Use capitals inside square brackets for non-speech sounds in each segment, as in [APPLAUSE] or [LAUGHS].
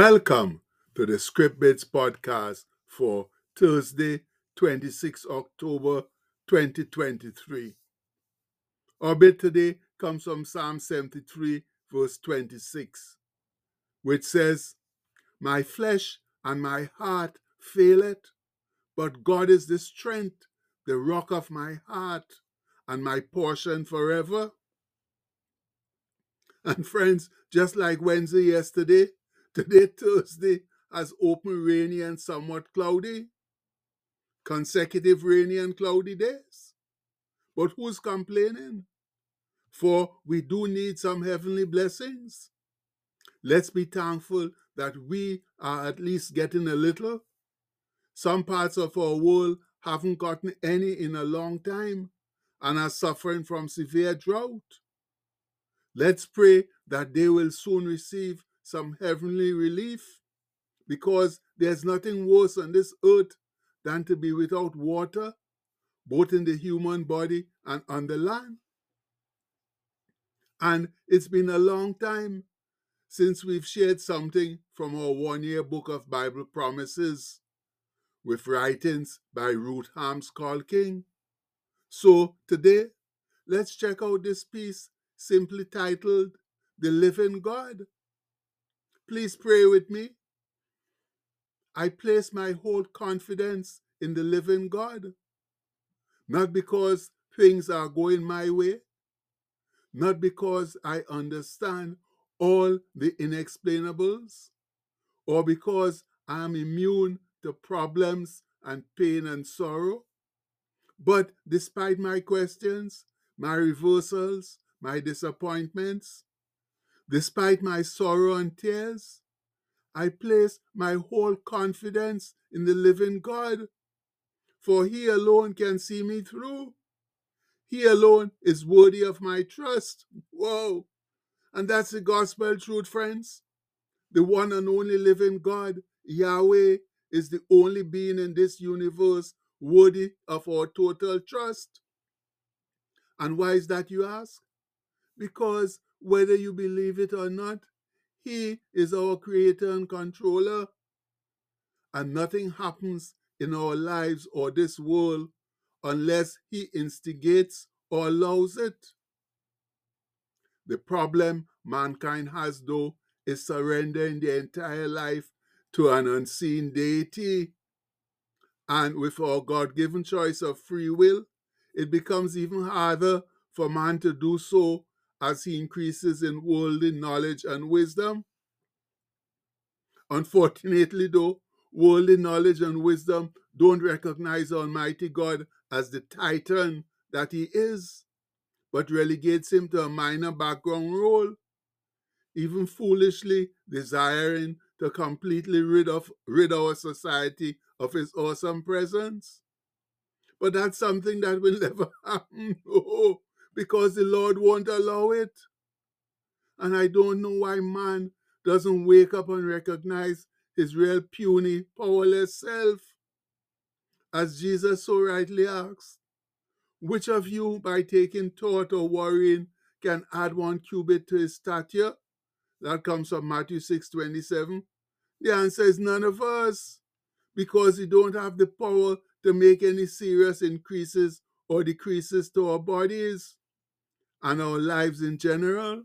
Welcome to the Script Bits podcast for Thursday, 26 October 2023. Our bit today comes from Psalm 73, verse 26, which says, My flesh and my heart faileth, but God is the strength, the rock of my heart, and my portion forever. And friends, just like Wednesday yesterday, today Thursday has open rainy and somewhat cloudy, consecutive rainy and cloudy days. But who's complaining? For we do need some heavenly blessings. Let's be thankful that we are at least getting a little. Some parts of our world haven't gotten any in a long time and are suffering from severe drought. Let's pray that they will soon receive some heavenly relief because there's nothing worse on this earth than to be without water, both in the human body and on the land. And it's been a long time since we've shared something from our one year book of Bible promises with writings by Ruth Harms Calkin. So today, let's check out this piece simply titled The Living God. Please pray with me. I place my whole confidence in the living God, not because things are going my way, not because I understand all the inexplainables, or because I am immune to problems and pain and sorrow. But despite my questions, my reversals, my disappointments, despite my sorrow and tears, I place my whole confidence in the living God, for He alone can see me through. He alone is worthy of my trust. Whoa! And that's the gospel truth, friends. The one and only living God, Yahweh, is the only being in this universe worthy of our total trust. And why is that, you ask? Because whether you believe it or not, He is our creator and controller. And nothing happens in our lives or this world unless He instigates or allows it. The problem mankind has, though, is surrendering their entire life to an unseen deity. And with our God given choice of free will, it becomes even harder for man to do so as he increases in worldly knowledge and wisdom. Unfortunately, though, worldly knowledge and wisdom don't recognize Almighty God as the titan that he is, but relegates him to a minor background role, even foolishly desiring to completely rid of rid our society of his awesome presence. But that's something that will [LAUGHS] never happen. Because the Lord won't allow it. And I don't know why man doesn't wake up and recognize his real puny, powerless self. As Jesus so rightly asks, which of you, by taking thought or worrying, can add one cubit to his stature? That comes from Matthew 6 27. The answer is none of us, because we don't have the power to make any serious increases or decreases to our bodies and our lives in general.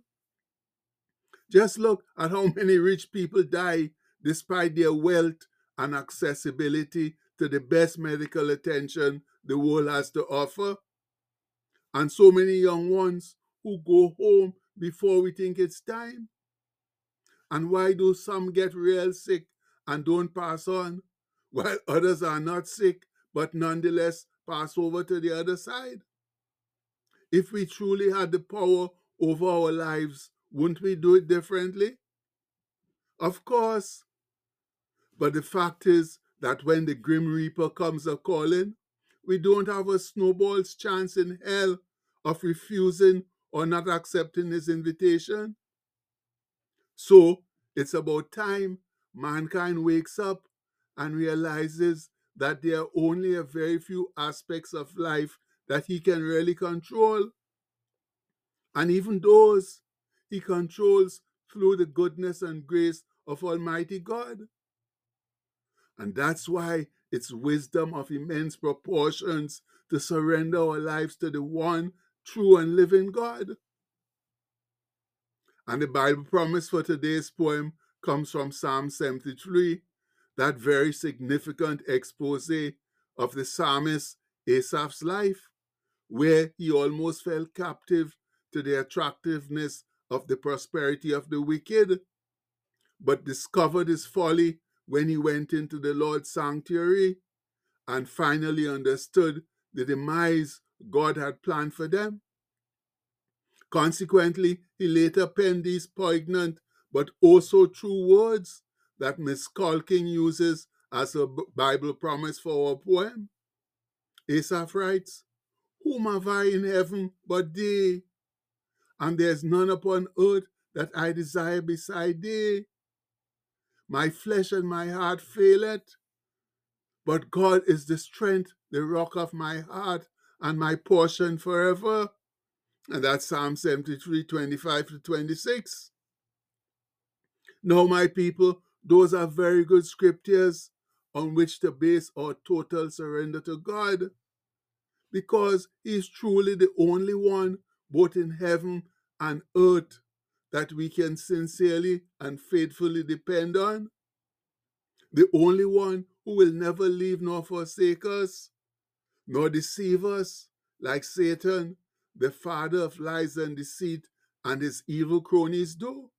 Just look at how [LAUGHS] many rich people die despite their wealth and accessibility to the best medical attention the world has to offer. And so many young ones who go home before we think it's time. And why do some get real sick and don't pass on, [LAUGHS] while others are not sick but nonetheless pass over to the other side? If we truly had the power over our lives, wouldn't we do it differently? Of course. But the fact is that when the Grim Reaper comes a calling, we don't have a snowball's chance in hell of refusing or not accepting his invitation. So it's about time mankind wakes up and realizes that there are only a very few aspects of life that he can really control. And even those he controls through the goodness and grace of Almighty God. And that's why it's wisdom of immense proportions to surrender our lives to the one true and living God. And the Bible promise for today's poem comes from Psalm 73, that very significant expose of the psalmist Asaph's life, where he almost fell captive to the attractiveness of the prosperity of the wicked, but discovered his folly when he went into the Lord's sanctuary and finally understood the demise God had planned for them. Consequently, he later penned these poignant but also true words that Miss Calkin uses as a Bible promise for our poem. Asaph writes, Whom have I in heaven but thee? And there's none upon earth that I desire beside thee. My flesh and my heart faileth, but God is the strength, the rock of my heart, and my portion forever. And that's Psalm 73, 25 to 26. Now, my people, those are very good scriptures on which to base our total surrender to God because He is truly the only one, both in heaven and earth, that we can sincerely and faithfully depend on. The only one who will never leave nor forsake us, nor deceive us like Satan the father of lies and deceit, and his evil cronies do.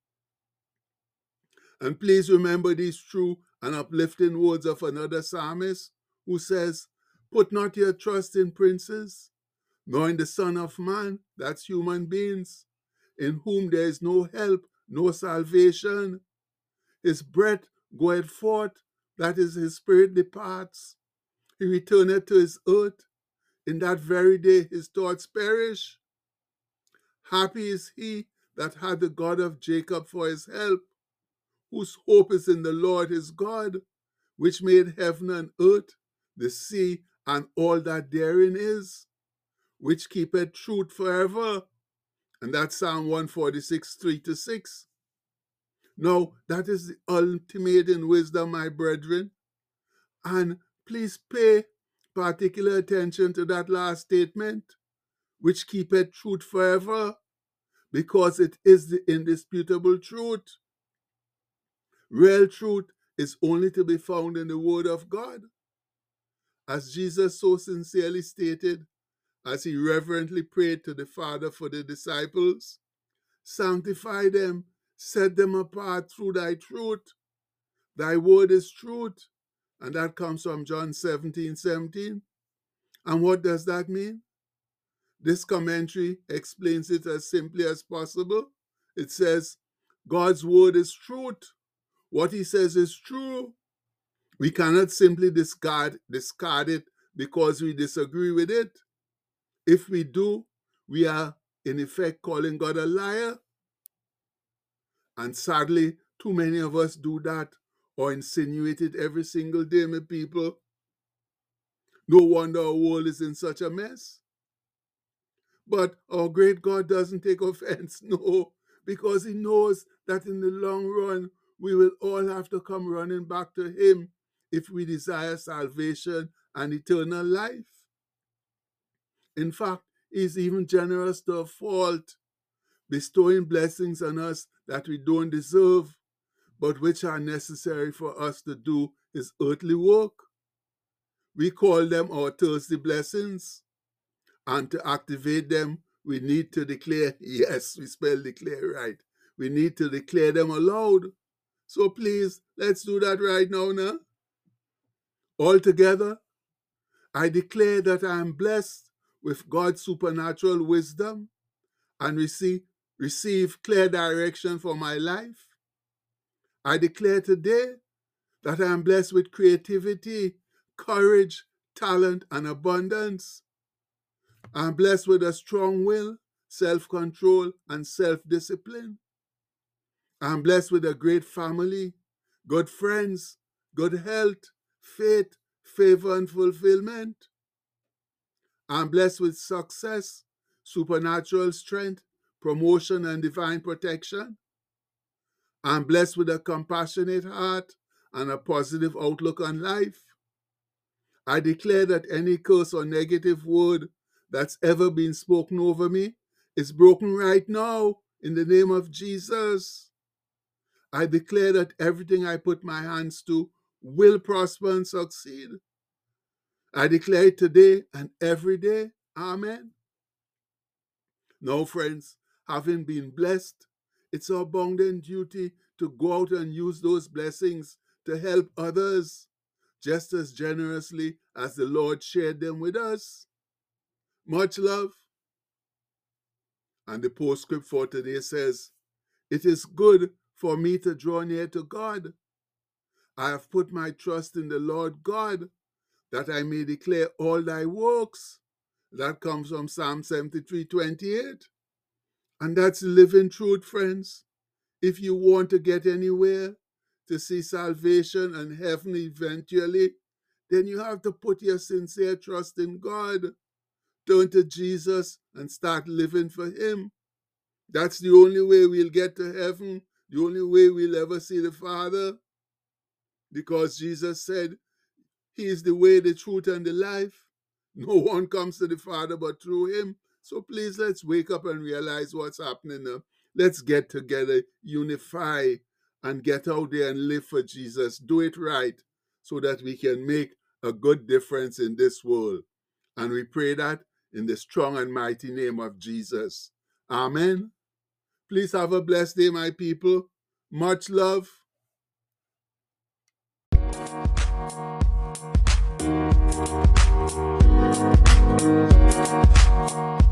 And please remember these true and uplifting words of another psalmist who says, Put not your trust in princes, nor in the Son of Man, that's human beings, in whom there is no help, no salvation. His breath goeth forth, that is, his spirit departs. He returneth to his earth, in that very day his thoughts perish. Happy is he that had the God of Jacob for his help, whose hope is in the Lord his God, which made heaven and earth, the sea, and all that therein is, which keepeth truth forever. And that's Psalm 146, 3 to 6. Now, that is the ultimate in wisdom, my brethren. And please pay particular attention to that last statement, which keepeth truth forever, because it is the indisputable truth. Real truth is only to be found in the Word of God. As Jesus so sincerely stated, as he reverently prayed to the Father for the disciples, sanctify them, set them apart through thy truth. Thy word is truth. And that comes from John 17 17. And what does that mean? This commentary explains it as simply as possible. It says, God's word is truth. What he says is true. We cannot simply discard, discard it because we disagree with it. If we do, we are in effect calling God a liar. And sadly, too many of us do that or insinuate it every single day, my people. No wonder our world is in such a mess. But our great God doesn't take offense, [LAUGHS] no, because He knows that in the long run, we will all have to come running back to Him if we desire salvation and eternal life. In fact, He's even generous to a fault, bestowing blessings on us that we don't deserve but which are necessary for us to do his earthly work. We call them our Thursday blessings. And to activate them, we need to declare, [LAUGHS] yes, we spell declare right. We need to declare them aloud. So please, let's do that right now, now. All together, I declare that I am blessed with God's supernatural wisdom and receive, receive clear direction for my life. I declare today that I am blessed with creativity, courage, talent, and abundance. I am blessed with a strong will, self control, and self discipline. I am blessed with a great family, good friends, good health, faith, favor, and fulfillment. I am blessed with success, supernatural strength, promotion, and divine protection. I'm blessed with a compassionate heart and a positive outlook on life. I declare that any curse or negative word that's ever been spoken over me is broken right now in the name of Jesus. I declare that everything I put my hands to will prosper and succeed. I declare it today and every day. Amen. Now, friends, having been blessed, it's our bounden duty to go out and use those blessings to help others just as generously as the Lord shared them with us. Much love. And the postscript for today says, It is good for me to draw near to God. I have put my trust in the Lord God, that I may declare all thy works. That comes from Psalm 73 28. And that's living truth, friends. If you want to get anywhere, to see salvation and heaven eventually, then you have to put your sincere trust in God. Turn to Jesus and start living for Him. That's the only way we'll get to heaven, the only way we'll ever see the Father. Because Jesus said, He is the way, the truth, and the life. [LAUGHS] No one comes to the Father but through Him. So please let's wake up and realize what's happening now. Let's get together, unify, and get out there and live for Jesus. Do it right so that we can make a good difference in this world. And we pray that in the strong and mighty name of Jesus. Amen. Please have a blessed day, my people. Much love. Thank you.